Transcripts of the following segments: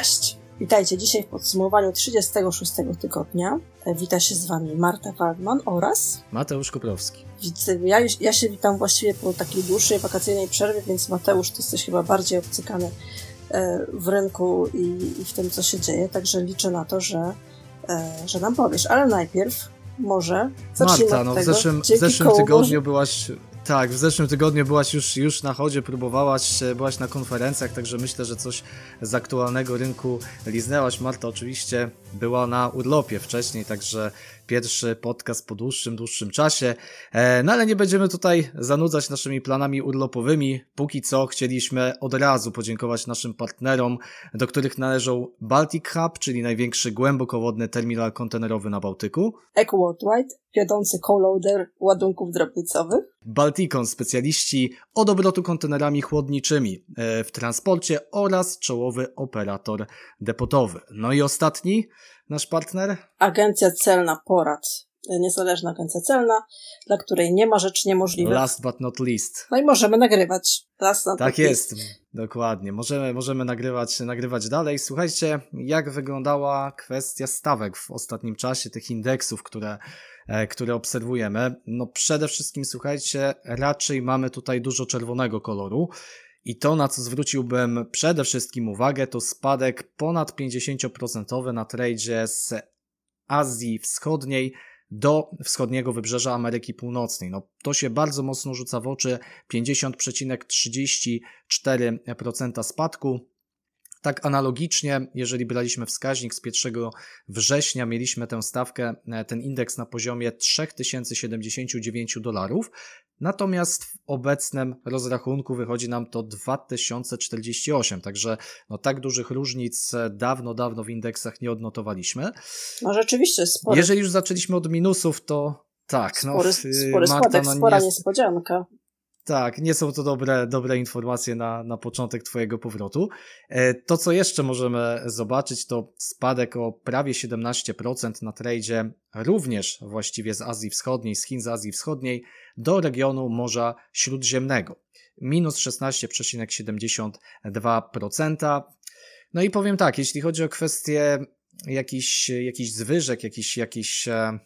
Cześć! Witajcie dzisiaj w podsumowaniu 36 tygodnia. E, wita się z Wami Marta Waldman oraz Mateusz Koprowski. Ja, ja się witam właściwie po takiej dłuższej wakacyjnej przerwie, więc Mateusz, ty jesteś chyba bardziej obcykany e, w rynku i, i w tym, co się dzieje, także liczę na to, że, e, że nam powiesz. Ale najpierw może zacznijmy Marta, no w zeszłym, w zeszłym tygodniu byłaś tak, w zeszłym tygodniu byłaś już, już na chodzie, próbowałaś, byłaś na konferencjach, także myślę, że coś z aktualnego rynku liznęłaś. Marta oczywiście była na urlopie wcześniej, także pierwszy podcast po dłuższym, dłuższym czasie. E, no ale nie będziemy tutaj zanudzać naszymi planami urlopowymi. Póki co chcieliśmy od razu podziękować naszym partnerom, do których należą Baltic Hub, czyli największy głębokowodny terminal kontenerowy na Bałtyku. Eco Worldwide, wiodący co-loader ładunków drobnicowych. Balticon, specjaliści od obrotu kontenerami chłodniczymi e, w transporcie oraz czołowy operator depotowy. No i ostatni, nasz partner? Agencja Celna Porad. Niezależna agencja celna, dla której nie ma rzeczy niemożliwych. Last but not least. No i możemy nagrywać. Last but tak jest, least. dokładnie. Możemy, możemy nagrywać, nagrywać dalej. Słuchajcie, jak wyglądała kwestia stawek w ostatnim czasie, tych indeksów, które e, które obserwujemy. No przede wszystkim słuchajcie, raczej mamy tutaj dużo czerwonego koloru. I to, na co zwróciłbym przede wszystkim uwagę, to spadek ponad 50% na tradzie z Azji Wschodniej do wschodniego wybrzeża Ameryki Północnej. No, to się bardzo mocno rzuca w oczy. 50,34% spadku. Tak analogicznie, jeżeli braliśmy wskaźnik z 1 września, mieliśmy tę stawkę, ten indeks na poziomie 3079 dolarów. Natomiast w obecnym rozrachunku wychodzi nam to 2048, także no, tak dużych różnic dawno, dawno w indeksach nie odnotowaliśmy. No rzeczywiście, spory. Jeżeli już zaczęliśmy od minusów, to tak. Spory, no, spory Marta, spadek, no, spora nie... niespodzianka. Tak, nie są to dobre, dobre informacje na, na początek Twojego powrotu. E, to, co jeszcze możemy zobaczyć, to spadek o prawie 17% na tradzie, również właściwie z Azji Wschodniej, z Chin z Azji Wschodniej, do regionu Morza Śródziemnego. Minus 16,72%. No i powiem tak, jeśli chodzi o kwestię jakichś, jakichś zwyżek, jakichś, jakichś, e,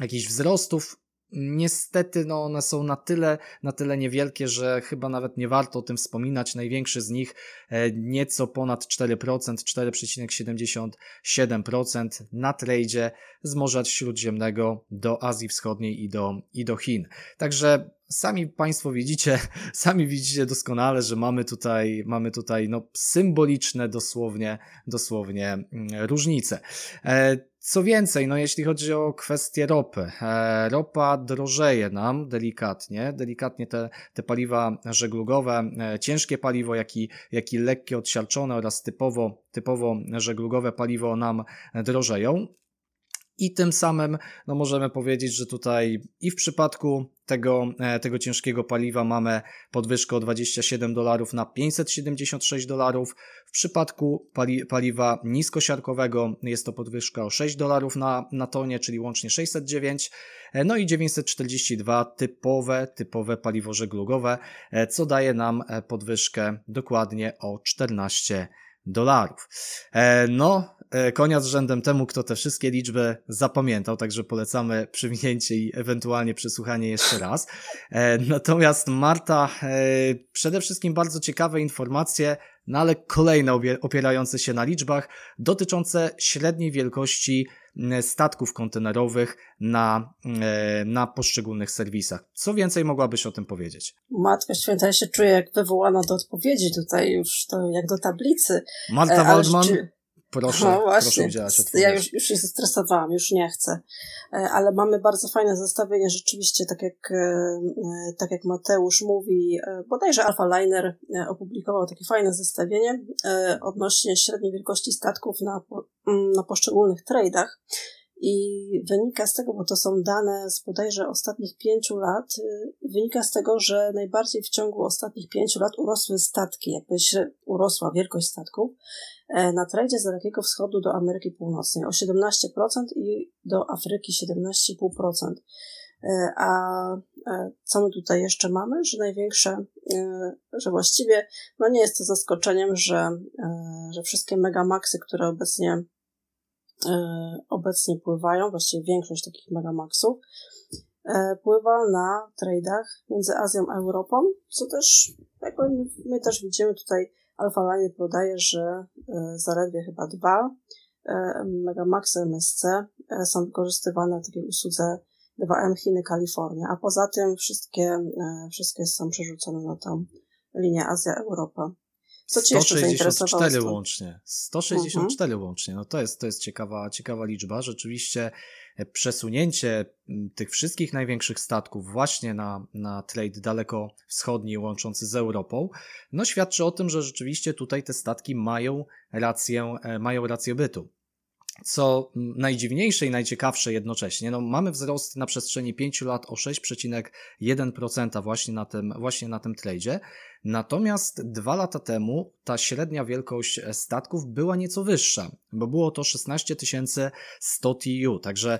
jakichś wzrostów, Niestety, no one są na tyle, na tyle niewielkie, że chyba nawet nie warto o tym wspominać. Największy z nich e, nieco ponad 4%, 4,77% na tradzie z Morza Śródziemnego do Azji Wschodniej i do, i do Chin. Także sami Państwo widzicie, sami widzicie doskonale, że mamy tutaj, mamy tutaj no, symboliczne dosłownie, dosłownie mm, różnice. Co więcej, no jeśli chodzi o kwestię ropy, e, ropa drożeje nam delikatnie, delikatnie te, te paliwa żeglugowe, e, ciężkie paliwo, jak i, jak i lekkie odsiarczone oraz typowo, typowo żeglugowe paliwo nam drożeją. I tym samym no możemy powiedzieć, że tutaj i w przypadku tego, e, tego ciężkiego paliwa mamy podwyżkę o 27 dolarów na 576 dolarów. W przypadku pali, paliwa niskosiarkowego jest to podwyżka o 6 dolarów na, na tonie, czyli łącznie 609. E, no i 942 typowe, typowe paliwo żeglugowe, e, co daje nam podwyżkę dokładnie o 14 dolarów. No, konia z rzędem temu, kto te wszystkie liczby zapamiętał, także polecamy przywinięcie i ewentualnie przesłuchanie jeszcze raz. E, natomiast Marta, e, przede wszystkim bardzo ciekawe informacje, no ale kolejne opierające się na liczbach, dotyczące średniej wielkości statków kontenerowych na, na poszczególnych serwisach. Co więcej mogłabyś o tym powiedzieć? Matka Święta, ja się czuję jak wywołana do odpowiedzi tutaj już, to jak do tablicy. Marta Waldman. Proszę, no właśnie, proszę udzielać odpowiedzi. Ja już, już się zestresowałam, już nie chcę. E, ale mamy bardzo fajne zestawienie, rzeczywiście, tak jak, e, e, tak jak Mateusz mówi, bodajże Alpha Liner opublikował takie fajne zestawienie odnośnie średniej wielkości statków na, na poszczególnych tradeach. I wynika z tego, bo to są dane z bodajże ostatnich pięciu lat, wynika z tego, że najbardziej w ciągu ostatnich pięciu lat urosły statki, jakby urosła wielkość statków. E, na tradzie z Dalekiego Wschodu do Ameryki Północnej o 17% i do Afryki 17,5%. E, a co my tutaj jeszcze mamy, że największe, że właściwie, no nie jest to zaskoczeniem, że, że wszystkie megamaxy, które obecnie obecnie pływają, właściwie większość takich megamaxów, pływa na tradach między Azją a Europą, co też, jakby my też widzimy tutaj, Alpha Line podaje, że zaledwie chyba dwa Megamaxy MSC są wykorzystywane w takiej usłudze 2M Chiny, Kalifornia, a poza tym wszystkie, wszystkie są przerzucone na tą linię Azja-Europa. Co Cię 164 łącznie. 164 mhm. łącznie. No to jest, to jest ciekawa, ciekawa liczba. Rzeczywiście e, przesunięcie tych wszystkich największych statków właśnie na, na trade daleko wschodni łączący z Europą, no świadczy o tym, że rzeczywiście tutaj te statki mają rację, e, mają rację bytu co najdziwniejsze i najciekawsze jednocześnie, no mamy wzrost na przestrzeni 5 lat o 6,1% właśnie na tym, właśnie na tym tradzie. Natomiast dwa lata temu ta średnia wielkość statków była nieco wyższa, bo było to 16 100 TU, także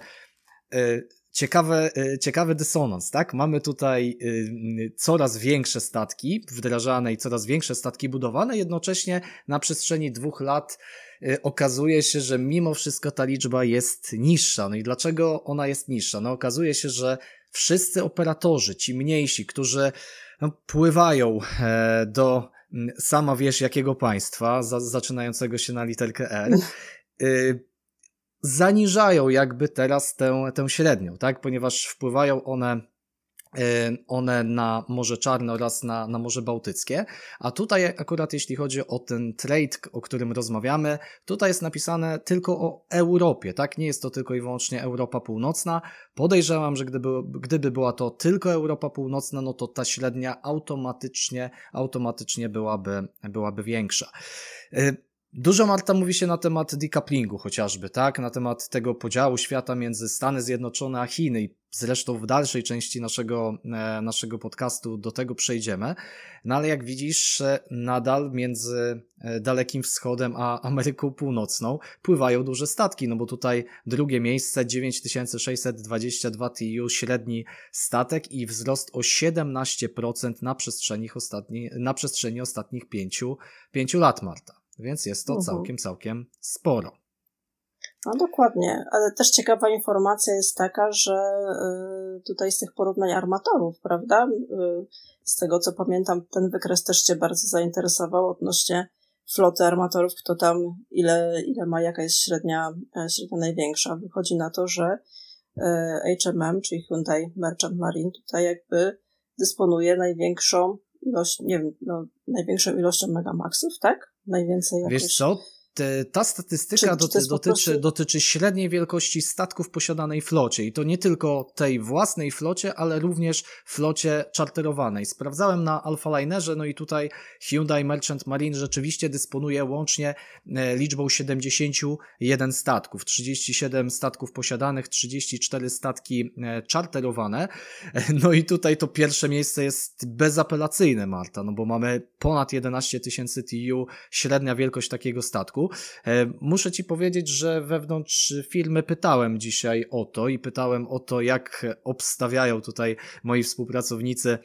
yy, Ciekawe, ciekawy dysonans, tak? Mamy tutaj y, coraz większe statki wdrażane i coraz większe statki budowane, jednocześnie na przestrzeni dwóch lat Y, okazuje się, że mimo wszystko ta liczba jest niższa. No i dlaczego ona jest niższa? No okazuje się, że wszyscy operatorzy, ci mniejsi, którzy no, pływają e, do sama wiesz jakiego państwa, za, zaczynającego się na literkę R, y, zaniżają jakby teraz tę, tę średnią, tak? Ponieważ wpływają one E, one na Morze Czarne oraz na, na Morze Bałtyckie. A tutaj akurat jeśli chodzi o ten trade, o którym rozmawiamy, tutaj jest napisane tylko o Europie, tak? Nie jest to tylko i wyłącznie Europa Północna. Podejrzewam, że gdyby, gdyby była to tylko Europa Północna, no to ta średnia automatycznie, automatycznie byłaby, byłaby większa. E, Dużo Marta mówi się na temat decouplingu chociażby, tak? Na temat tego podziału świata między Stany Zjednoczone a Chiny i zresztą w dalszej części naszego, e, naszego podcastu do tego przejdziemy. No ale jak widzisz, nadal między e, Dalekim Wschodem a Ameryką Północną pływają duże statki, no bo tutaj drugie miejsce 9622 TU średni statek i wzrost o 17% na przestrzeni, ostatni, na przestrzeni ostatnich pięciu, pięciu lat, Marta więc jest to mhm. całkiem, całkiem sporo. No dokładnie, ale też ciekawa informacja jest taka, że y, tutaj z tych porównań armatorów, prawda? Y, z tego co pamiętam, ten wykres też Cię bardzo zainteresował odnośnie floty armatorów, kto tam, ile, ile ma, jaka jest średnia, e, średnia największa. Wychodzi na to, że HMM, czyli Hyundai Merchant Marine, tutaj jakby dysponuje największą ilość, nie wiem, no, największą ilością megamaxów, tak? Najwięcej jakoś... Wiesz co, ta statystyka czy, doty, dotyczy, dotyczy średniej wielkości statków posiadanej flocie i to nie tylko tej własnej flocie, ale również flocie czarterowanej. Sprawdzałem na Alpha Linerze, no i tutaj Hyundai Merchant Marine rzeczywiście dysponuje łącznie e, liczbą 71 statków, 37 statków posiadanych, 34 statki e, czarterowane. No i tutaj to pierwsze miejsce jest bezapelacyjne, Marta, no bo mamy ponad 11 tysięcy TU średnia wielkość takiego statku. E, muszę Ci powiedzieć, że wewnątrz firmy pytałem dzisiaj o to i pytałem o to, jak obstawiają tutaj moi współpracownicy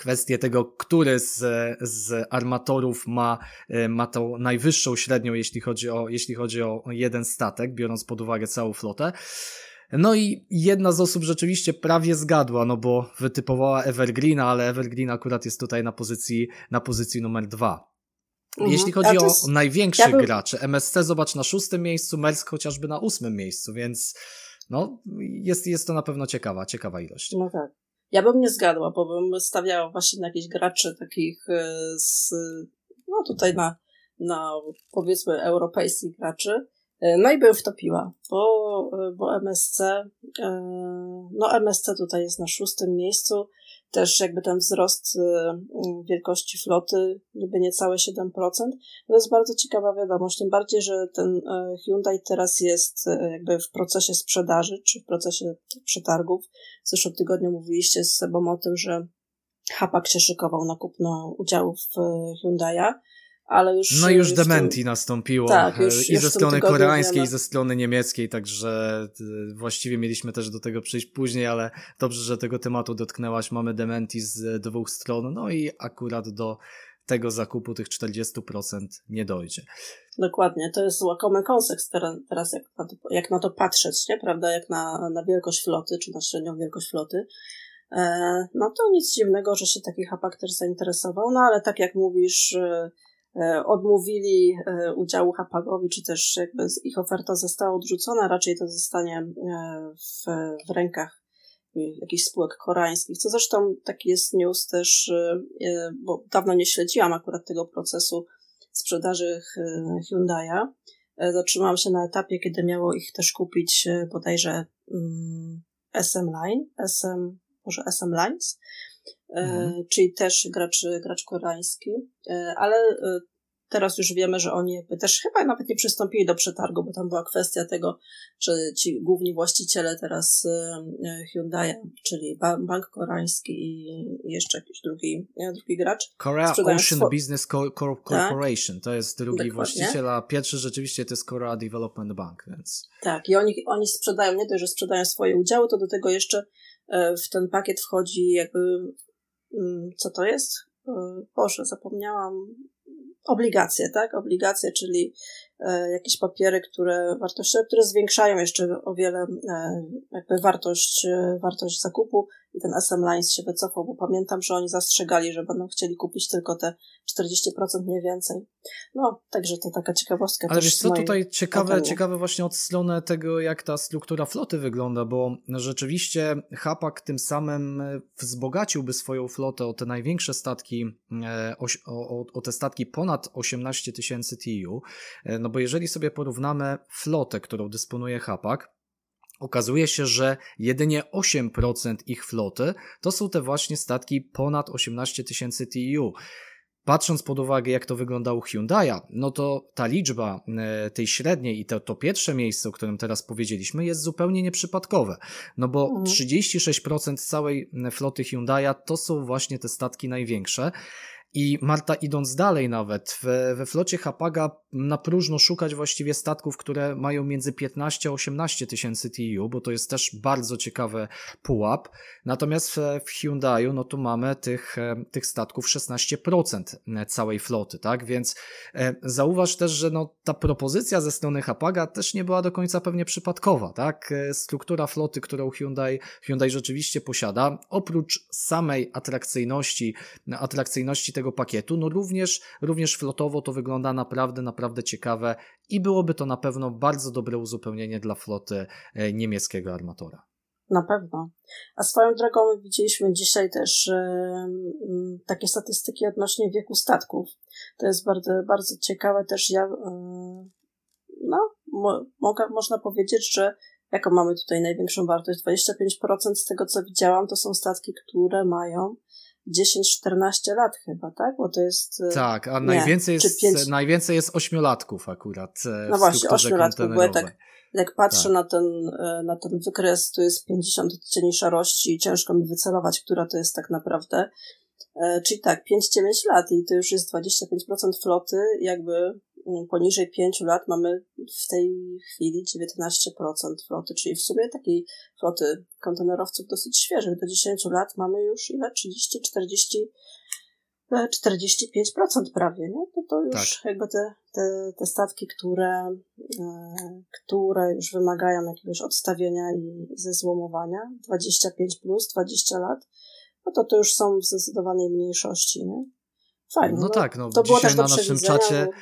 kwestię tego, który z, z armatorów ma, e, ma tą najwyższą średnią, jeśli chodzi, o, jeśli chodzi o jeden statek, biorąc pod uwagę całą flotę. No i jedna z osób rzeczywiście prawie zgadła, no bo wytypowała Evergreena, ale Evergreen akurat jest tutaj na pozycji, na pozycji numer dwa. Mhm. Jeśli chodzi jest... o największych ja bym... graczy, MSC zobacz na szóstym miejscu, Mersk chociażby na ósmym miejscu, więc no, jest, jest to na pewno ciekawa, ciekawa ilość. No tak. Ja bym nie zgadła, bo bym stawiała właśnie na jakichś graczy takich e, z, no tutaj na, na powiedzmy europejskich graczy, e, no i bym wtopiła, bo, e, bo MSC, no MSC tutaj jest na szóstym miejscu, też jakby ten wzrost y, y, wielkości floty, niby niecałe 7%. To jest bardzo ciekawa wiadomość, tym bardziej, że ten y, Hyundai teraz jest jakby w procesie sprzedaży, czy w procesie przetargów. W zeszłym tygodniu mówiliście z Sebą o tym, że Hapak się szykował na kupno udziałów w Hyundai'a, ale już... No już, już dementi nastąpiło tak, już, i ze strony koreańskiej, wiemy. i ze strony niemieckiej, także właściwie mieliśmy też do tego przyjść później, ale dobrze, że tego tematu dotknęłaś. Mamy dementi z dwóch stron, no i akurat do tego zakupu tych 40% nie dojdzie. Dokładnie, to jest łakomy kontekst teraz, jak, na to, jak na to patrzeć, nie? prawda, jak na, na wielkość floty, czy na średnią wielkość floty. E, no to nic dziwnego, że się taki hapak też zainteresował, no ale tak jak mówisz, e, e odmówili e, udziału hapagowi, czy też jakby ich oferta została odrzucona, raczej to zostanie e, w, w rękach jakichś spółek koreańskich, co zresztą taki jest news też, bo dawno nie śledziłam akurat tego procesu sprzedaży Hyundai'a. E, zatrzymałam się na etapie, kiedy miało ich też kupić e, bodajże SM mm, Line, SM, może SM Lines, e, mhm. czyli też gracz, gracz koreański, ale Teraz już wiemy, że oni jakby też chyba nawet nie przystąpili do przetargu, bo tam była kwestia tego, że ci główni właściciele teraz e, Hyundai, czyli Bank Koreański i jeszcze jakiś drugi, drugi gracz. Korea Ocean Business Co- Co- tak. Corporation, tak? to jest drugi Dokładnie. właściciel, a pierwszy rzeczywiście to jest Korea Development Bank, więc... Tak, i oni, oni sprzedają, nie dość, że sprzedają swoje udziały, to do tego jeszcze e, w ten pakiet wchodzi jakby, mm, co to jest? E, Boże, zapomniałam, obligacje, tak? Obligacje, czyli e, jakieś papiery, które wartościowe, które zwiększają jeszcze o wiele e, jakby wartość, e, wartość zakupu i ten SM Lines się wycofał, bo pamiętam, że oni zastrzegali, że będą chcieli kupić tylko te 40% mniej więcej. No, także to taka ciekawostka. Ale wiesz co, tutaj ciekawe, ciekawe właśnie od strony tego, jak ta struktura floty wygląda, bo rzeczywiście Hapak tym samym wzbogaciłby swoją flotę o te największe statki, e, o, o, o te statki ponad 18 tysięcy TU, e, no bo jeżeli sobie porównamy flotę, którą dysponuje Hapak, Okazuje się, że jedynie 8% ich floty to są te właśnie statki ponad 18 tysięcy TU. Patrząc pod uwagę, jak to wyglądało u Hyundai'a, no to ta liczba e, tej średniej i to, to pierwsze miejsce, o którym teraz powiedzieliśmy, jest zupełnie nieprzypadkowe. No bo mhm. 36% całej floty Hyundai'a to są właśnie te statki największe. I Marta, idąc dalej nawet, we, we flocie Hapaga na próżno szukać właściwie statków, które mają między 15 a 18 tysięcy TU, bo to jest też bardzo ciekawy pułap. Natomiast w, w Hyundaiu, no to mamy tych, e, tych statków 16% całej floty, tak? Więc e, zauważ też, że no, ta propozycja ze strony Hapaga też nie była do końca pewnie przypadkowa, tak? E, struktura floty, którą Hyundai, Hyundai rzeczywiście posiada, oprócz samej atrakcyjności, atrakcyjności tego pakietu, no również, również flotowo to wygląda naprawdę, naprawdę ciekawe i byłoby to na pewno bardzo dobre uzupełnienie dla floty e, niemieckiego armatora. Na pewno. A swoją drogą widzieliśmy dzisiaj też e, takie statystyki odnośnie wieku statków. To jest bardzo, bardzo ciekawe też. Ja, e, no, mo, mogę, można powiedzieć, że jaką mamy tutaj największą wartość? 25% z tego, co widziałam, to są statki, które mają 10-14 lat chyba, tak? Bo to jest... E, tak, a nie, najwięcej, jest, 5... najwięcej jest ośmiolatków akurat e, No właśnie, ośmiolatków, bo ja tak jak patrzę tak. na, ten, e, na ten wykres, to jest 50 odcieni szarości i ciężko mi wycelować, która to jest tak naprawdę. Czyli tak, 5-9 lat i to już jest 25% floty, jakby poniżej 5 lat mamy w tej chwili 19% floty, czyli w sumie takiej floty kontenerowców dosyć świeżych. Do 10 lat mamy już ile? 30, 40, 45% prawie, nie? To, to już tak. jakby te, te, te statki, które, e, które już wymagają jakiegoś odstawienia i zezłomowania, 25 plus, 20 lat, no to to już są w zdecydowanej mniejszości, nie? Fajnie. No, no tak, no to dzisiaj było też na naszym czacie bo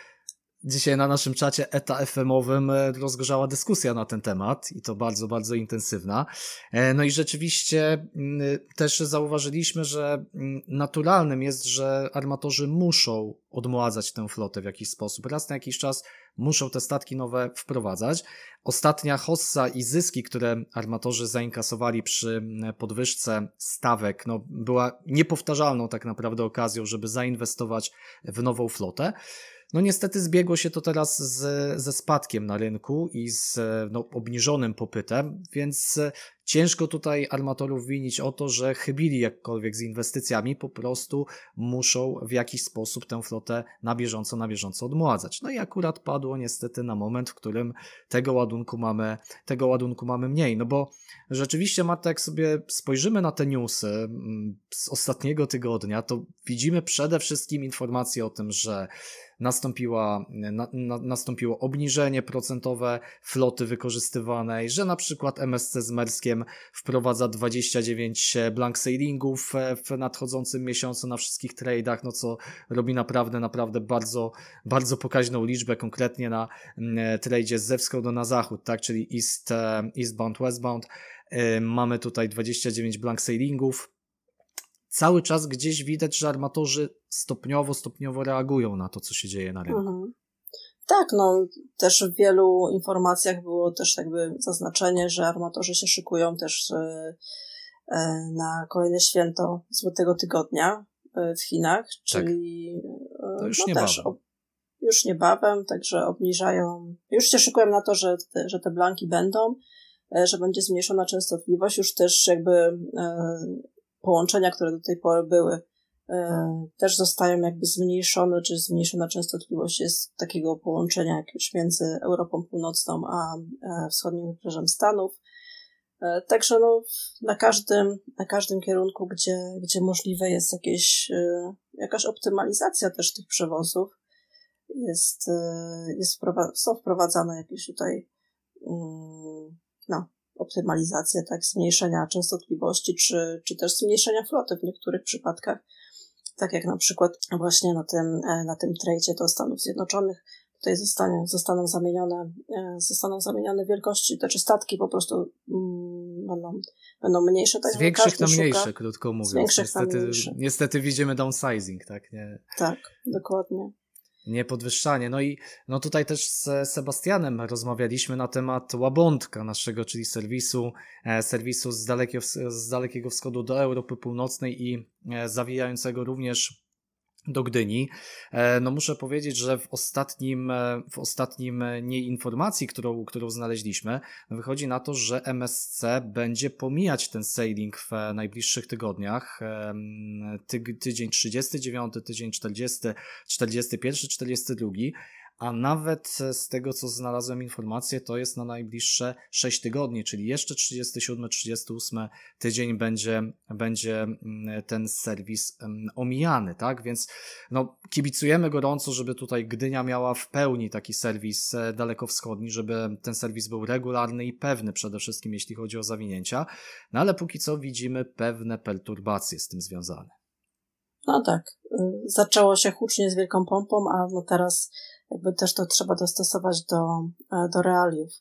Dzisiaj na naszym czacie ETA FM-owym e, rozgorzała dyskusja na ten temat i to bardzo, bardzo intensywna. E, no i rzeczywiście mm, też zauważyliśmy, że mm, naturalnym jest, że armatorzy muszą odmładzać tę flotę w jakiś sposób. Raz na jakiś czas muszą te statki nowe wprowadzać. Ostatnia hossa i zyski, które armatorzy zainkasowali przy mm, podwyżce stawek, no, była niepowtarzalną tak naprawdę okazją, żeby zainwestować w nową flotę. No niestety zbiegło się to teraz z, ze spadkiem na rynku i z no, obniżonym popytem, więc ciężko tutaj armatorów winić o to, że chybili jakkolwiek z inwestycjami, po prostu muszą w jakiś sposób tę flotę na bieżąco, na bieżąco odmładzać. No i akurat padło niestety na moment, w którym tego ładunku mamy, tego ładunku mamy mniej, no bo rzeczywiście, Marta, jak sobie spojrzymy na te newsy mm, z ostatniego tygodnia, to widzimy przede wszystkim informacje o tym, że nastąpiła, na, na, nastąpiło obniżenie procentowe floty wykorzystywanej, że na przykład MSC z Merskiem wprowadza 29 blank sailingów w nadchodzącym miesiącu na wszystkich tradeach, no co robi naprawdę, naprawdę bardzo, bardzo pokaźną liczbę, konkretnie na mm, tradzie ze wschodu na zachód, tak, czyli east, e, eastbound, westbound. E, mamy tutaj 29 blank sailingów, cały czas gdzieś widać, że armatorzy stopniowo, stopniowo reagują na to, co się dzieje na rynku. Mhm. Tak, no też w wielu informacjach było też jakby zaznaczenie, że armatorzy się szykują też e, e, na kolejne święto Złotego Tygodnia e, w Chinach, tak. czyli to już no niebawem. Też, już niebawem, także obniżają, już się szykują na to, że te, że te blanki będą, że będzie zmniejszona częstotliwość, już też jakby połączenia, które do tej pory były, e, też zostają jakby zmniejszone, czy zmniejszona częstotliwość jest takiego połączenia jakiegoś między Europą Północną a e, wschodnim wybrzeżem Stanów. E, także no, na każdym, na każdym kierunku, gdzie, gdzie możliwe jest jakieś, jakaś optymalizacja też tych przewozów, jest, jest są wprowadzane jakieś tutaj mm, no, optymalizację, tak, zmniejszenia częstotliwości, czy, czy też zmniejszenia floty w niektórych przypadkach. Tak jak na przykład właśnie na tym, e, na tym trajcie do Stanów Zjednoczonych, tutaj zostanie, zostaną zamienione, e, zostaną zamienione wielkości, te czy statki po prostu mm, będą, będą mniejsze. Tak, z większych na mniejsze, krótko mówiąc. Z większych niestety, na mniejsze. niestety widzimy downsizing, tak? Nie? Tak, dokładnie niepodwyższanie. No i no tutaj też z Sebastianem rozmawialiśmy na temat Łabądka naszego, czyli serwisu, e, serwisu z, dalekiego, z Dalekiego Wschodu do Europy Północnej i e, zawijającego również do Gdyni. E, no muszę powiedzieć, że w ostatnim, e, w ostatnim e, nie informacji, którą, którą znaleźliśmy, wychodzi na to, że MSC będzie pomijać ten sailing w najbliższych tygodniach. Ty, tydzień 39, tydzień 40, 41, 42 a nawet z tego, co znalazłem informację, to jest na najbliższe 6 tygodni, czyli jeszcze 37-38 tydzień będzie, będzie mm, ten serwis mm, omijany, tak? Więc no, kibicujemy gorąco, żeby tutaj Gdynia miała w pełni taki serwis e, dalekowschodni, żeby ten serwis był regularny i pewny przede wszystkim, jeśli chodzi o zawinięcia, no ale póki co widzimy pewne perturbacje z tym związane. No tak, y, zaczęło się hucznie z wielką pompą, a no teraz jakby też to trzeba dostosować do, e, do realiów.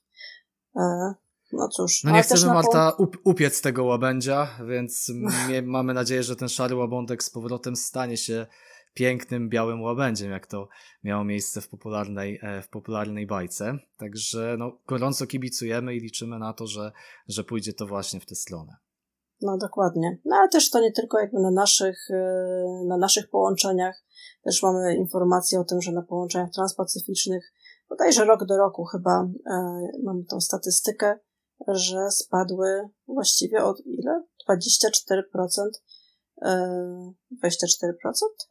E, no cóż. No nie chcemy, Marta, up, upiec tego łabędzia, więc mamy nadzieję, że ten szary łabądek z powrotem stanie się pięknym, białym łabędziem, jak to miało miejsce w popularnej, e, w popularnej bajce. Także no, gorąco kibicujemy i liczymy na to, że, że pójdzie to właśnie w tę stronę. No dokładnie. No ale też to nie tylko jakby na naszych, na naszych połączeniach, też mamy informacje o tym, że na połączeniach transpacyficznych, bodajże rok do roku chyba e, mamy tą statystykę, że spadły właściwie od ile? 24%, e, 24%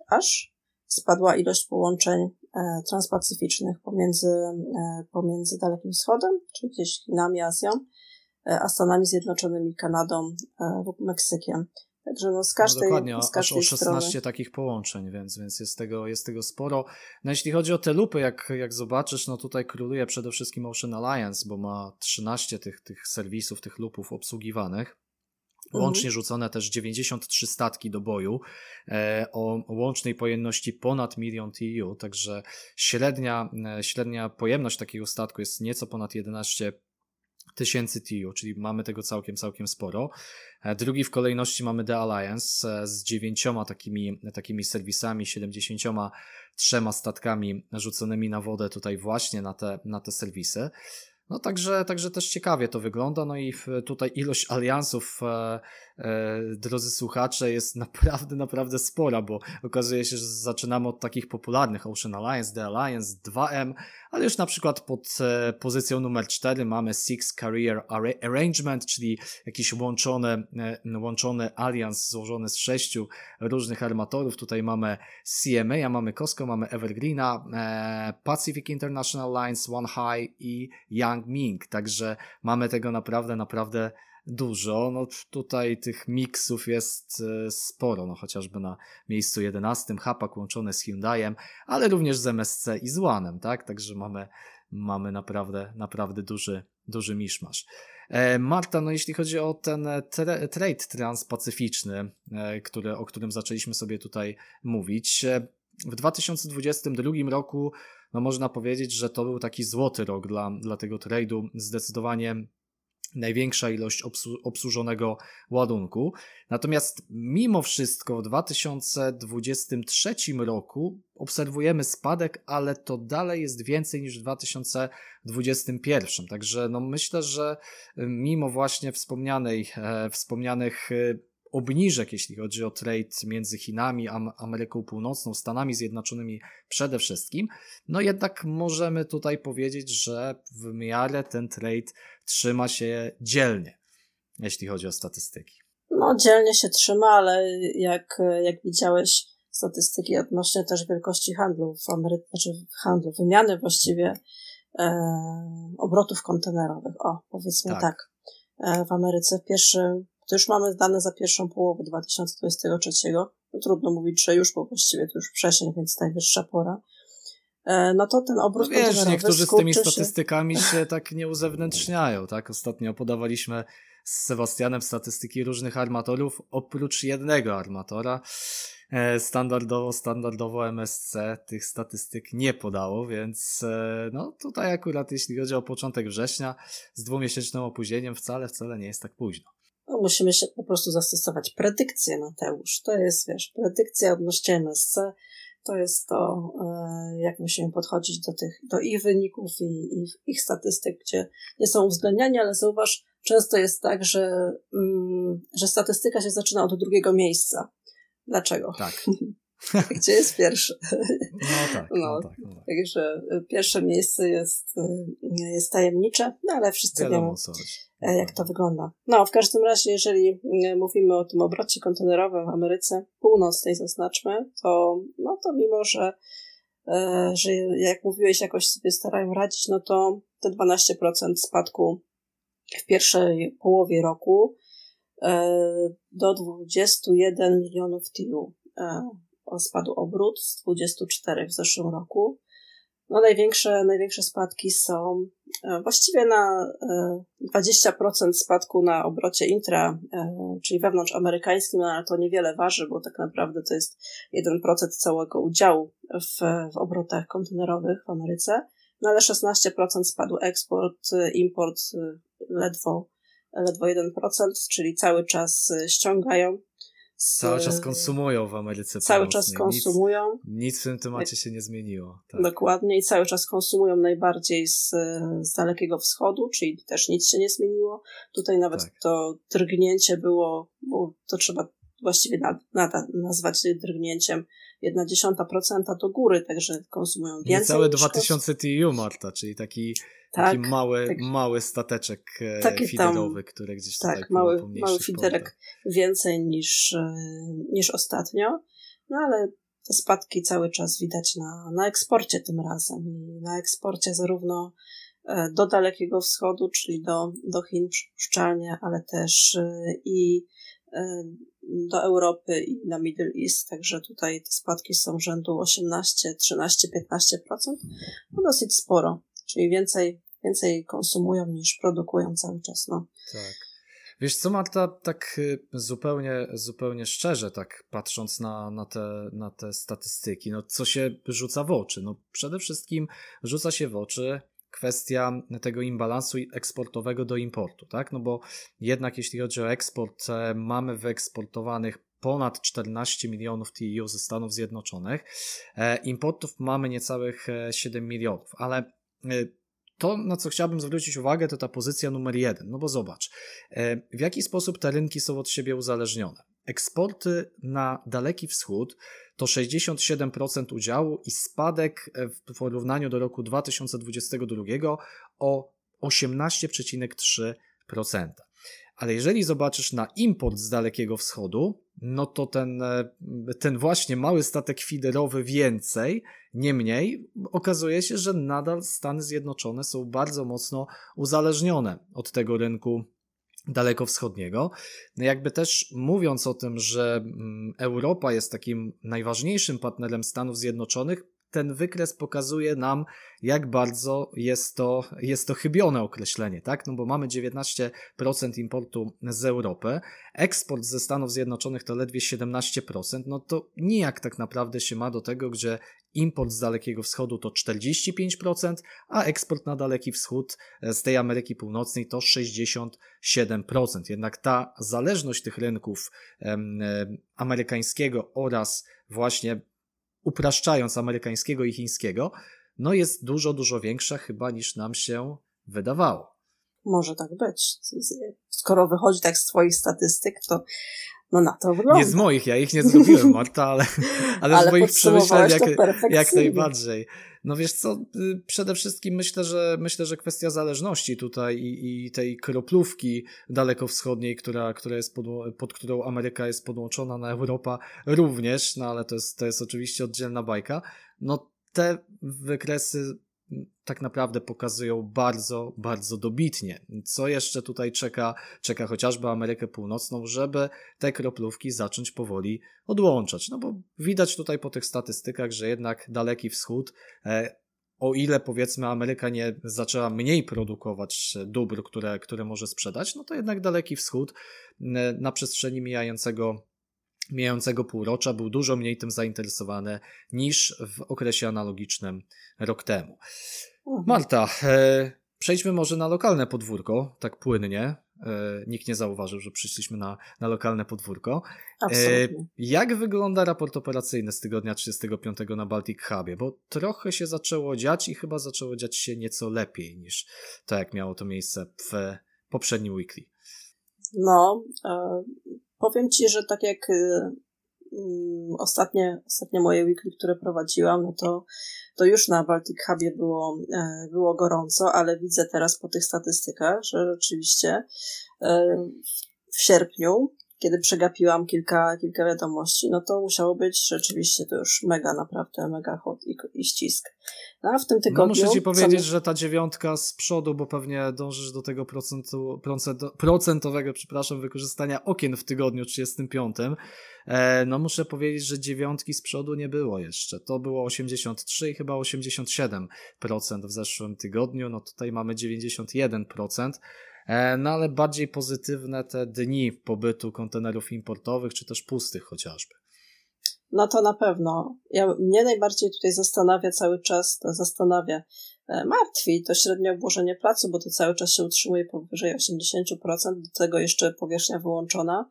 aż spadła ilość połączeń e, transpacyficznych pomiędzy, e, pomiędzy Dalekim Wschodem, czyli gdzieś Chinami, Azją, e, a Stanami Zjednoczonymi, Kanadą e, lub Meksykiem. Także no z no każdej, no dokładnie, z każdej aż o 16 strony. takich połączeń, więc, więc jest, tego, jest tego sporo. No jeśli chodzi o te lupy, jak, jak zobaczysz, no tutaj króluje przede wszystkim Ocean Alliance, bo ma 13 tych, tych serwisów, tych lupów obsługiwanych. Mhm. Łącznie rzucone też 93 statki do boju e, o łącznej pojemności ponad milion TU, także średnia, e, średnia pojemność takiego statku jest nieco ponad 11 tysięcy TU, czyli mamy tego całkiem, całkiem sporo. E, drugi w kolejności mamy The Alliance e, z dziewięcioma takimi, takimi serwisami, 73 statkami rzuconymi na wodę tutaj właśnie na te, na te serwisy. No także, także też ciekawie to wygląda. No i tutaj ilość aliansów, e, e, drodzy słuchacze, jest naprawdę, naprawdę spora, bo okazuje się, że zaczynamy od takich popularnych Ocean Alliance, The Alliance, 2M, ale już na przykład pod e, pozycją numer 4 mamy Six Career Arrangement, czyli jakiś łączony, e, łączony alians złożony z sześciu różnych armatorów. Tutaj mamy CMA, mamy Costco, mamy Evergreena, e, Pacific International Lines, One High i Yang Ming. Także mamy tego naprawdę, naprawdę dużo. No tutaj tych miksów jest sporo, no chociażby na miejscu 11 Hapak łączony z Hyundaiem, ale również z MSC i z One'em, tak? Także mamy, mamy naprawdę, naprawdę duży, duży miszmasz. E, Marta, no jeśli chodzi o ten tra trade transpacyficzny, e, który, o którym zaczęliśmy sobie tutaj mówić, e, w 2022 roku no można powiedzieć, że to był taki złoty rok dla, dla tego trade'u. Zdecydowanie największa ilość obsłużonego ładunku. Natomiast mimo wszystko w 2023 roku obserwujemy spadek, ale to dalej jest więcej niż w 2021. Także no myślę, że mimo właśnie wspomnianej, e, wspomnianych e, obniżek, jeśli chodzi o trade między Chinami, Ameryką Północną, Stanami Zjednoczonymi przede wszystkim, no jednak możemy tutaj powiedzieć, że w miarę ten trade trzyma się dzielnie, jeśli chodzi o statystyki. No, dzielnie się trzyma, ale jak, jak widziałeś statystyki odnośnie też wielkości handlu w Ameryce, znaczy handlu, wymiany właściwie e, obrotów kontenerowych. O, powiedzmy tak. tak. E, w Ameryce w pierwszym to już mamy dane za pierwszą połowę 2023. No, trudno mówić, że już, bo właściwie to już wrzesień, więc najwyższa pora. E, no to ten obrót no wiesz, niektórzy z tymi się... statystykami się tak nie uzewnętrzniają, tak? Ostatnio podawaliśmy z Sebastianem statystyki różnych armatorów, oprócz jednego armatora. E, standardowo, standardowo MSC tych statystyk nie podało, więc e, no tutaj akurat jeśli chodzi o początek września z dwumiesięcznym opóźnieniem wcale, wcale nie jest tak późno. No, musimy się po prostu zastosować predykcję, Mateusz. To jest, wiesz, predykcja odnośnie MSC. To jest to, e, jak musimy podchodzić do tych, do ich wyników i, i ich statystyk, gdzie nie są uwzględniani, ale zauważ, często jest tak, że, mm, że statystyka się zaczyna od drugiego miejsca. Dlaczego? Tak. Gdzie jest pierwszy? No tak. No, no tak, no tak. Także pierwsze miejsce jest, jest tajemnicze, no ale wszyscy wiemy, E, jak to wygląda. No, w każdym razie, jeżeli e, mówimy o tym obrocie kontenerowym w Ameryce Północnej, zaznaczmy, to, no to mimo, że, e, że jak mówiłeś, jakoś sobie starają radzić, no to te 12% spadku w pierwszej połowie roku do 21 milionów TIU spadł obrót z 24 w zeszłym roku. No największe, największe spadki są e, właściwie na 20% e, spadku na obrocie intra, e, czyli wewnątrzamerykańskim, no ale to niewiele waży, bo tak naprawdę to jest 1% całego udziału w, w obrotach kontenerowych w Ameryce. No ale 16% spadł eksport, import ledwo, ledwo 1%, czyli cały czas ściągają Cały czas konsumują w Ameryce Cały czas konsumują. Nic, nic, w tym temacie się nie zmieniło. Tak. Dokładnie i cały czas konsumują najbardziej z, z Dalekiego Wschodu, czyli też nic się nie zmieniło. Tutaj nawet tak. to drgnięcie było, bo to trzeba właściwie nad, nad, nazwać drgnięciem, jedna dziesiąta procenta do góry, także konsumują więcej. Niecałe 2000 TU, Marta, czyli taki tak, taki mały, tak, mały stateczek e, taki tam, który gdzieś tak, tutaj mały, mały fiderek więcej niż, e, niż ostatnio, no ale te spadki cały czas widać na, na eksporcie tym razem i na eksporcie zarówno e, do Dalekiego Wschodu, czyli do, do Chin przypuszczalnie, ale też i do Europy i na Middle East, także tutaj te spadki są rzędu 18, 13, 15%, no dosyć sporo, czyli więcej, więcej konsumują niż produkują cały czas. No. Tak. Wiesz co, Marta, tak y, zupełnie, zupełnie szczerze, tak patrząc na, na, te, na te statystyki, no co się rzuca w oczy? No przede wszystkim rzuca się w oczy kwestia tego imbalansu eksportowego do importu, tak? No bo jednak jeśli chodzi o eksport, e, mamy wyeksportowanych ponad 14 milionów TEU ze Stanów Zjednoczonych. E, importów mamy niecałych 7 e, milionów, ale to, na co chciałbym zwrócić uwagę, to ta pozycja numer jeden. No bo zobacz, w jaki sposób te rynki są od siebie uzależnione. Eksporty na Daleki Wschód to 67% udziału i spadek e, w porównaniu do roku 2022 o 18,3%. Ale jeżeli zobaczysz na import z Dalekiego Wschodu, no to ten, e, ten właśnie mały statek fiderowy więcej, nie mniej, okazuje się, że nadal Stany Zjednoczone są bardzo mocno uzależnione od tego rynku dalekowschodniego. No jakby też mówiąc o tym, że mm, Europa jest takim najważniejszym partnerem Stanów Zjednoczonych, ten wykres pokazuje nam, jak bardzo jest to, jest to chybione określenie, tak? No bo mamy 19% importu z Europy, eksport ze Stanów Zjednoczonych to ledwie 17%, no to nijak tak naprawdę się ma do tego, gdzie import z Dalekiego Wschodu to 45%, a eksport na Daleki Wschód z tej Ameryki Północnej to 67%. Jednak ta zależność tych rynków amerykańskiego oraz właśnie upraszczając amerykańskiego i chińskiego, no jest dużo, dużo większa chyba niż nam się wydawało. Może tak być. Skoro wychodzi tak z Twoich statystyk, to no na to wygląda. Nie z moich, ja ich nie zrobiłem, Marta, ale, ale, ale z moich przemyśleń jak, jak najbardziej. No wiesz co, y, przede wszystkim myślę, że myślę, że kwestia zależności tutaj i, i tej kroplówki dalekowschodniej, która, która jest pod, pod którą Ameryka jest podłączona na Europa również, no ale to jest, to jest oczywiście oddzielna bajka. No te wykresy tak naprawdę pokazują bardzo, bardzo dobitnie. Co jeszcze tutaj czeka, czeka chociażby Amerykę Północną, żeby te kroplówki zacząć powoli odłączać. No bo widać tutaj po tych statystykach, że jednak Daleki Wschód, e, o ile powiedzmy Ameryka nie zaczęła mniej produkować dóbr, które, które może sprzedać, no to jednak Daleki Wschód e, na przestrzeni mijającego mijającego półrocza był dużo mniej tym zainteresowany niż w okresie analogicznym rok temu. Mhm. Marta, e, przejdźmy może na lokalne podwórko, tak płynnie. E, nikt nie zauważył, że przyszliśmy na, na lokalne podwórko. E, jak wygląda raport operacyjny z tygodnia 35 na Baltic Hubie? Bo trochę się zaczęło dziać i chyba zaczęło dziać się nieco lepiej niż to, jak miało to miejsce w poprzednim weekly. No, powiem Ci, że tak jak y, mm, ostatnie, ostatnie moje weekly, które prowadziłam, no to, to już na Baltic Hubie było, e, było gorąco, ale widzę teraz po tych statystykach, że rzeczywiście e, w sierpniu kiedy przegapiłam kilka, kilka wiadomości, no to musiało być rzeczywiście to już mega, naprawdę mega hot i, i ścisk. No a w tym tygodniu... No muszę ci powiedzieć, że ta dziewiątka z przodu, bo pewnie dążysz do tego procentu, procentowego, przepraszam, wykorzystania okien w tygodniu 35. E, no muszę powiedzieć, że dziewiątki z przodu nie było jeszcze. To było 83 i chyba 87% w zeszłym tygodniu. No tutaj mamy 91%. E, no ale bardziej pozytywne te dni pobytu kontenerów importowych, czy też pustych chociażby. No to na pewno. Ja, mnie najbardziej tutaj zastanawia cały czas, to zastanawia, e, martwi to średnie obłożenie placu, bo to cały czas się utrzymuje powyżej 80%, do tego jeszcze powierzchnia wyłączona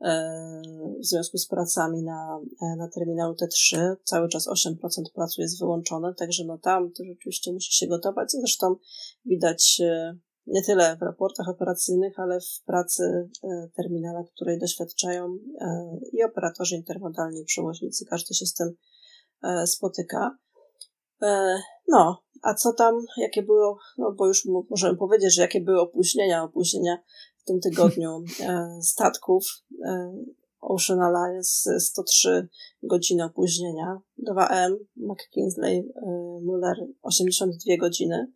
e, w związku z pracami na, na terminalu T3. Cały czas 8% placu jest wyłączone, także no tam to rzeczywiście musi się gotować. Zresztą widać nie tyle w raportach operacyjnych, ale w pracy e, terminala, której doświadczają e, i operatorzy intermodalni, i przewoźnicy. Każdy się z tym e, spotyka. No, a co tam, jakie było, no bo już możemy powiedzieć, że jakie były opóźnienia, opóźnienia w tym tygodniu statków. Ocean Alliance 103 godziny opóźnienia, 2M, McKinsey, Muller 82 godziny,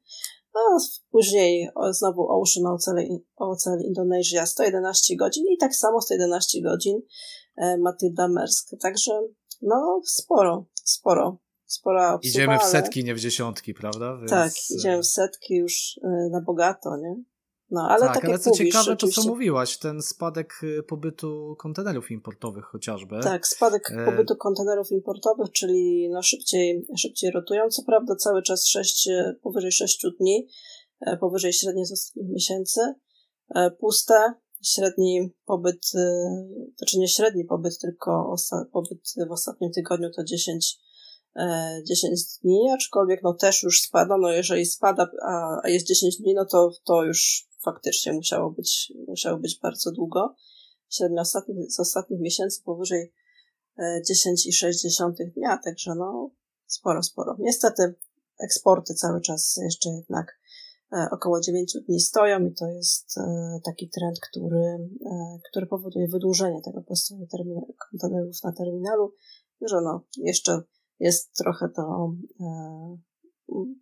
no, później znowu Ocean OCL, OCL Indonesia 111 godzin i tak samo 111 godzin e, Matylda Mersk. Także no sporo, sporo. Spora obsługa, Idziemy w setki, ale... nie w dziesiątki, prawda? Więc... Tak, idziemy w setki już e, na bogato, nie? No, ale tak, tak ale co mówisz, ciekawe, to co mówiłaś, ten spadek y, pobytu kontenerów importowych chociażby. Tak, spadek e... pobytu kontenerów importowych, czyli no szybciej, szybciej rotują. Co prawda cały czas 6, powyżej 6 dni, e, powyżej średniej z ostatnich miesięcy. E, puste, średni pobyt, to znaczy nie średni pobyt, tylko pobyt w ostatnim tygodniu to 10 10 dni, aczkolwiek no też już spada, no jeżeli spada, a jest 10 dni, no to, to już faktycznie musiało być, musiało być bardzo długo. Średnio ostatnich, z ostatnich miesięcy powyżej 10,6 dnia, także no sporo, sporo. Niestety eksporty cały czas jeszcze jednak e, około 9 dni stoją i to jest e, taki trend, który, e, który powoduje wydłużenie tego postoju kontenerów na terminalu, że no jeszcze jest trochę to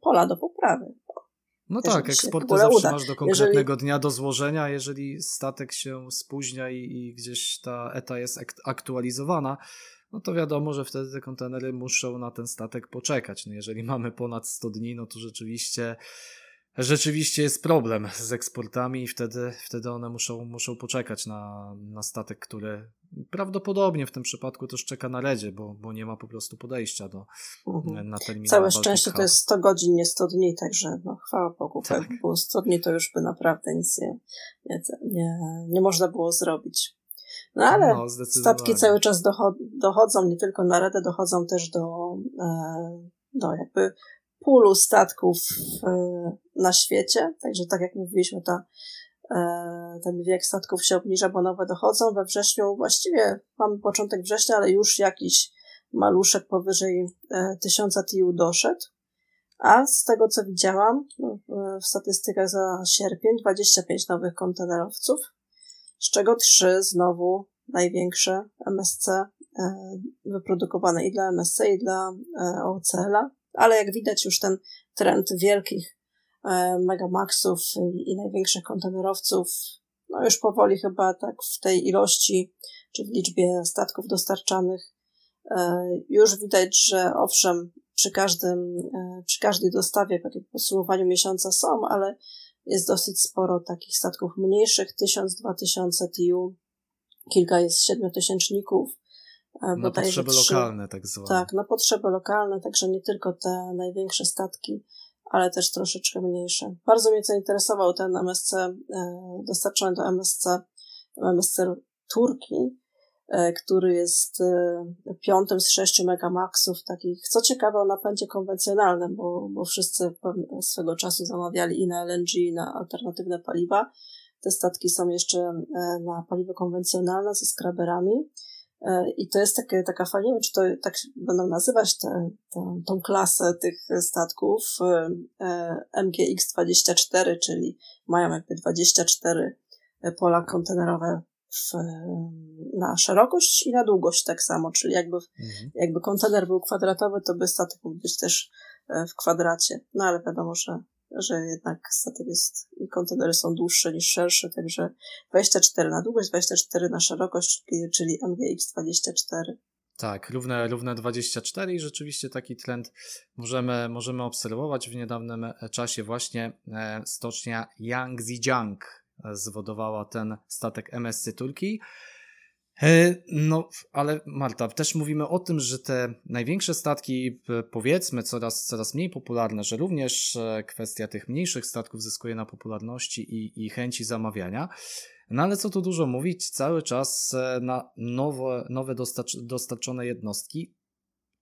pola do poprawy. No tak, eksporty zawsze uda. masz do konkretnego jeżeli... dnia do złożenia, jeżeli statek się spóźnia i, i gdzieś ta ETA jest aktualizowana, no to wiadomo, że wtedy te kontenery muszą na ten statek poczekać. No jeżeli mamy ponad 100 dni, no to rzeczywiście rzeczywiście jest problem z eksportami i wtedy, wtedy one muszą, muszą poczekać na, na statek, który prawdopodobnie w tym przypadku też czeka na ledzie, bo, bo nie ma po prostu podejścia do mhm. na terminal Całe szczęście to jest 100 godzin, nie 100 dni, także no chwała Bogu, tak. jakby było 100 dni to już by naprawdę nic nie, nie, nie, nie można było zrobić. No ale no, statki cały czas dochodzą, nie tylko na Redę, dochodzą też do, e, do jakby pulu statków e, na świecie. Także tak jak mówiliśmy, ta, e, ten wiek statków się obniża, bo nowe dochodzą. We wrześniu właściwie mamy początek września, ale już jakiś maluszek powyżej tysiąca TIU doszedł. A z tego co widziałam w statystykach za sierpień, 25 nowych kontenerowców z czego trzy znowu największe MSC e, wyprodukowane i dla MSC, i dla e, OCL-a. Ale jak widać już ten trend wielkich e, Megamaxów i największych kontenerowców, no już powoli chyba tak w tej ilości, czy w liczbie statków dostarczanych, już widać, że owszem, przy każdym, przy każdej dostawie, tak jak podsumowaniu miesiąca są, ale jest dosyć sporo takich statków mniejszych, 1000-2000 TU, kilka jest siedmiotysięczników. Na potrzeby trzy, lokalne, tak zwane. Tak, na potrzeby lokalne, także nie tylko te największe statki, ale też troszeczkę mniejsze. Bardzo mnie zainteresował ten MSC, e, dostarczony do MSC, MSC Turki, E, który jest e, piątym z sześciu megamaxów takich, co ciekawe o napędzie konwencjonalnym, bo, bo wszyscy swego czasu zamawiali i na LNG, i na alternatywne paliwa. Te statki są jeszcze na paliwo konwencjonalne ze skraberami. I to jest takie, taka fajnie, czy to tak będą nazywać tę, tą klasę tych statków MGX-24, czyli mają jakby 24 pola kontenerowe w, na szerokość i na długość tak samo, czyli jakby, mhm. jakby kontener był kwadratowy, to by statek mógł być też e, w kwadracie. No ale wiadomo, że, że jednak statek jest i kontenery są dłuższe niż szersze, także 24 na długość, 24 na szerokość, czyli MGX24. Tak, równe, równe 24 i rzeczywiście taki trend możemy, możemy obserwować w niedawnym czasie właśnie e, stocznia Yangzijiang zwodowała ten statek MSC Turki. E, no, ale Marta, też mówimy o tym, że te największe statki, powiedzmy, coraz, coraz mniej popularne, że również e, kwestia tych mniejszych statków zyskuje na popularności i, i chęci zamawiania. No ale co tu dużo mówić, cały czas e, na nowe, nowe dostarcz, dostarczone jednostki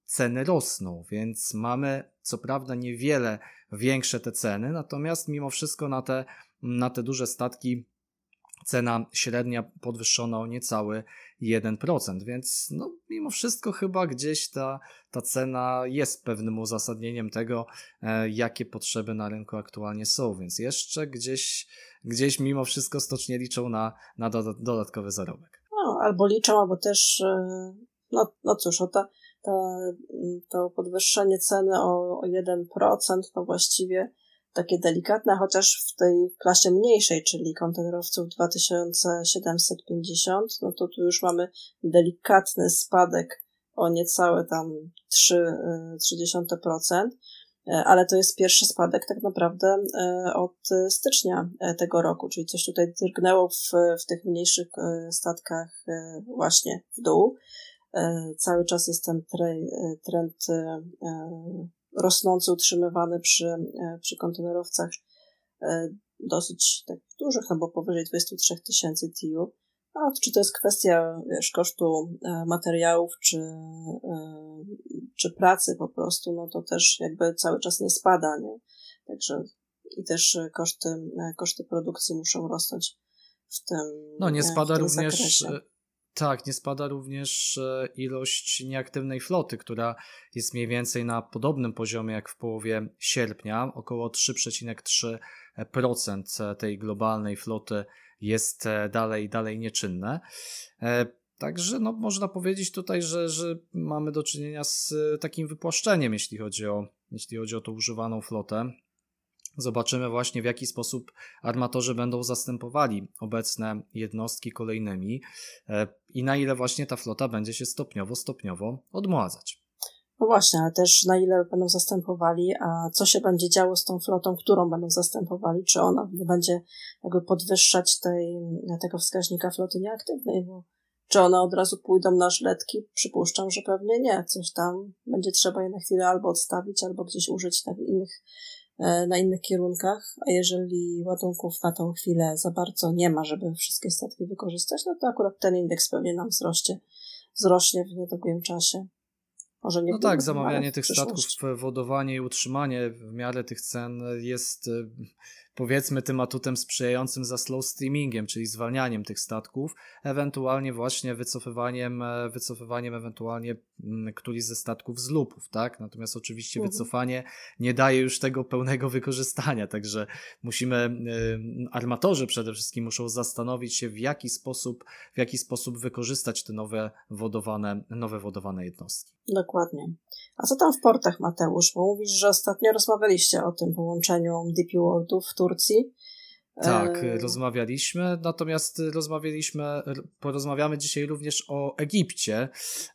ceny rosną, więc mamy co prawda niewiele większe te ceny, natomiast mimo wszystko na te na te duże statki cena średnia podwyższona o niecały 1%, więc no, mimo wszystko chyba gdzieś ta, ta cena jest pewnym uzasadnieniem tego, e, jakie potrzeby na rynku aktualnie są, więc jeszcze gdzieś, gdzieś mimo wszystko stocznie liczą na, na do, dodatkowy zarobek. No, albo liczą, albo też, e, no, no cóż, o ta, ta, to podwyższenie ceny o, o 1% to właściwie takie delikatne, chociaż w tej klasie mniejszej, czyli kontenerowców 2750, no to tu już mamy delikatny spadek o niecałe tam 3,3%, e, ale to jest pierwszy spadek tak naprawdę e, od stycznia e, tego roku, czyli coś tutaj drgnęło w, w tych mniejszych statkach właśnie w dół. Cały czas jest ten trend rosnący, utrzymywany przy, e, przy kontenerowcach e, dosyć tak dużych, no bo powyżej 23 tysięcy TIU. A czy to jest kwestia wiesz, kosztu e, materiałów, czy, czy pracy po prostu, no to też jakby cały czas nie spada, nie? Także i też koszty, koszty produkcji muszą rosnąć w tym. No nie spada również. Zakresie. Tak, nie spada również ilość nieaktywnej floty, która jest mniej więcej na podobnym poziomie jak w połowie sierpnia. Około 3,3% tej globalnej floty jest dalej, dalej nieczynne. Także no, można powiedzieć tutaj, że, że mamy do czynienia z e, takim wypłaszczeniem, jeśli chodzi o, jeśli chodzi o tą używaną flotę. Zobaczymy właśnie w jaki sposób armatorzy będą zastępowali obecne jednostki kolejnymi e, i na ile właśnie ta flota będzie się stopniowo, stopniowo odmładzać. No właśnie, ale też na ile będą zastępowali, a co się będzie działo z tą flotą, którą będą zastępowali, czy ona nie będzie jakby podwyższać tej, tego wskaźnika floty nieaktywnej, bo czy one od razu pójdą na żletki? Przypuszczam, że pewnie nie. Coś tam będzie trzeba je na chwilę albo odstawić, albo gdzieś użyć innych, na innych kierunkach. A jeżeli ładunków na tą chwilę za bardzo nie ma, żeby wszystkie statki wykorzystać, no to akurat ten indeks pewnie nam wzrośnie, wzrośnie w niedługim czasie. Może nie no tak, zamawianie tych statków, wodowanie i utrzymanie w miarę tych cen jest e, powiedzmy tym atutem sprzyjającym za slow streamingiem, czyli zwalnianiem tych statków, ewentualnie właśnie wycofywaniem, e, wycofywaniem ewentualnie mm, któryś ze statków z lupów, tak? Natomiast oczywiście mhm. wycofanie nie daje już tego pełnego wykorzystania, także musimy, e, armatorzy przede wszystkim muszą zastanowić się w jaki sposób, w jaki sposób wykorzystać te nowe wodowane, nowe wodowane jednostki. Dokładnie. A co tam w portach, Mateusz? Bo mówisz, że ostatnio rozmawialiście o tym połączeniu DP Worldów w Turcji. Tak, e... rozmawialiśmy, natomiast rozmawialiśmy, porozmawiamy dzisiaj również o Egipcie,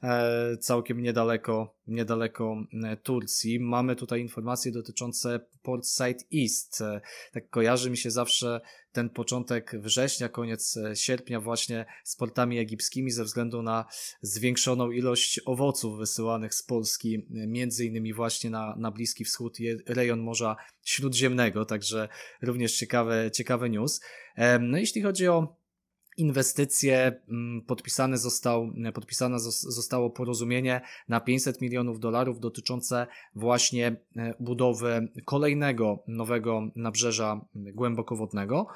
e, całkiem niedaleko, niedaleko Turcji. Mamy tutaj informacje dotyczące Port Side East. E, tak kojarzy mi się zawsze ten początek września, koniec e, sierpnia właśnie z portami egipskimi ze względu na zwiększoną ilość owoców wysyłanych z Polski, e, między innymi właśnie na, na Bliski Wschód i rejon Morza Śródziemnego, także również ciekawe, ciekawe news. No jeśli chodzi o inwestycje mm, podpisane, został, podpisane zostało porozumienie na 500 milionów dolarów dotyczące właśnie e, budowy kolejnego nowego nabrzeża głębokowodnego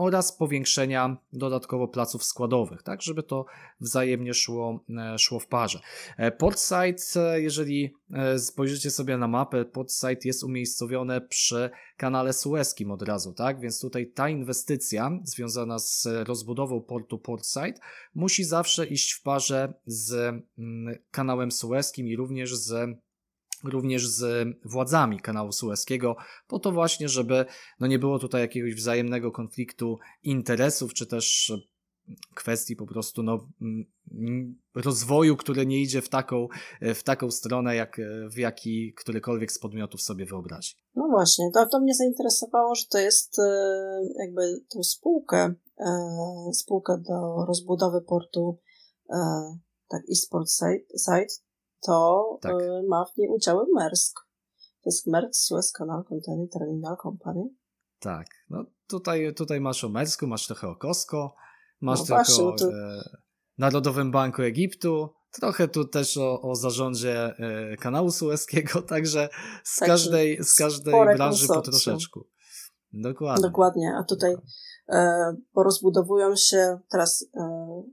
oraz powiększenia dodatkowo placów składowych, tak, żeby to wzajemnie szło, e, szło w parze. E, Portside, e, jeżeli spojrzycie sobie na mapę, Portside jest umiejscowione przy kanale Suezkim od razu, tak, więc tutaj ta inwestycja związana z rozbudową portu Portside musi zawsze iść w parze z mm, kanałem Suezkim i również z również z władzami kanału sueskiego, po to właśnie, żeby no nie było tutaj jakiegoś wzajemnego konfliktu interesów, czy też kwestii po prostu no, rozwoju, który nie idzie w taką, w taką stronę, jak w jaki którykolwiek z podmiotów sobie wyobrazi. No właśnie, to, to mnie zainteresowało, że to jest e, jakby tą spółkę, e, spółkę do rozbudowy portu e, tak eSport Site, to tak. Y, ma w niej udziały Maersk. To jest Maersk Suez Canal Container Terminal Company. Tak, no tutaj, tutaj masz o Mersku, masz trochę o Costco, masz no trochę właśnie, o to... e, Narodowym Banku Egiptu, trochę tu też o, o zarządzie e, kanału sueskiego, także z tak, każdej, z każdej branży po troszeczku. Dokładnie. Dokładnie, a tutaj e, porozbudowują się, teraz e,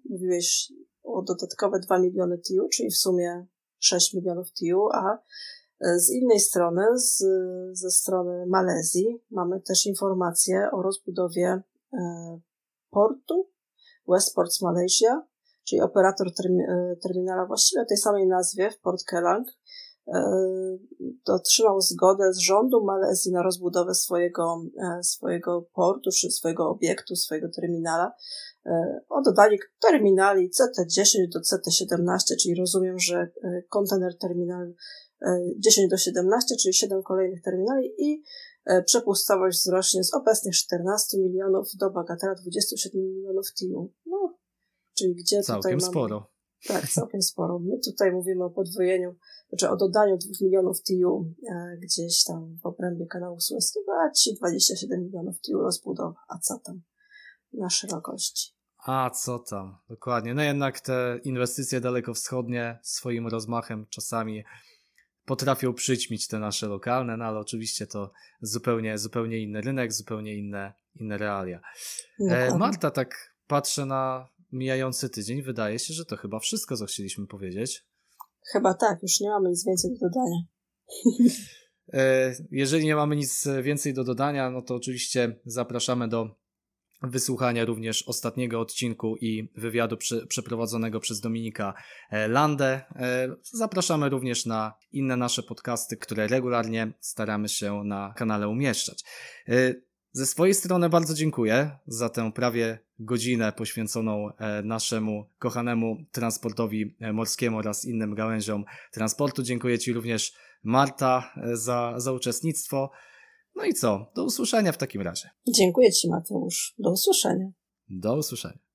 mówiłeś o dodatkowe 2 miliony TIU, czyli w sumie 6 milionów TIU, a e, z innej strony, z, ze strony Malezji, mamy też informacje o rozbudowie e, portu Westports Malaysia, czyli operator e, terminala właściwie o tej samej nazwie w Port Kelang, otrzymał zgodę z rządu Malezji na rozbudowę swojego, swojego portu, czy swojego obiektu, swojego terminala E, o dodanie terminali CT10 do CT17, czyli rozumiem, że e, kontener terminal 10 e, do 17, czyli 7 kolejnych terminali i przepustowość wzrośnie z obecnych 14 milionów do bagatela 27 milionów TIU. No, czyli gdzie całkiem tutaj mamy... sporo. Tak, całkiem sporo. My tutaj mówimy o podwojeniu, znaczy o dodaniu 2 milionów TIU gdzieś tam w obrębie kanału Suezkiego, a ci 27 milionów TIU rozbudowa. A co tam? Na szerokości. A co tam, dokładnie. No jednak te inwestycje dalekowschodnie swoim rozmachem czasami potrafią przyćmić te nasze lokalne, no ale oczywiście to zupełnie, zupełnie inny rynek, zupełnie inne, inne realia. E, Marta, tak patrzę na mijający tydzień, wydaje się, że to chyba wszystko, co chcieliśmy powiedzieć. Chyba tak, już nie mamy nic więcej do dodania. E, jeżeli nie mamy nic więcej do dodania, no to oczywiście zapraszamy do wysłuchania również ostatniego odcinku i wywiadu przy, przeprowadzonego przez Dominika e, Landę. E, zapraszamy również na inne nasze podcasty, które regularnie staramy się na kanale umieszczać. Ze swojej strony bardzo dziękuję za tę prawie godzinę poświęconą naszemu kochanemu transportowi morskiemu oraz innym gałęziom transportu. Dziękuję Ci również Marta e, za, za uczestnictwo. No i co? Do usłyszenia w takim razie. Dziękuję Ci, Mateusz. Do usłyszenia. Do usłyszenia.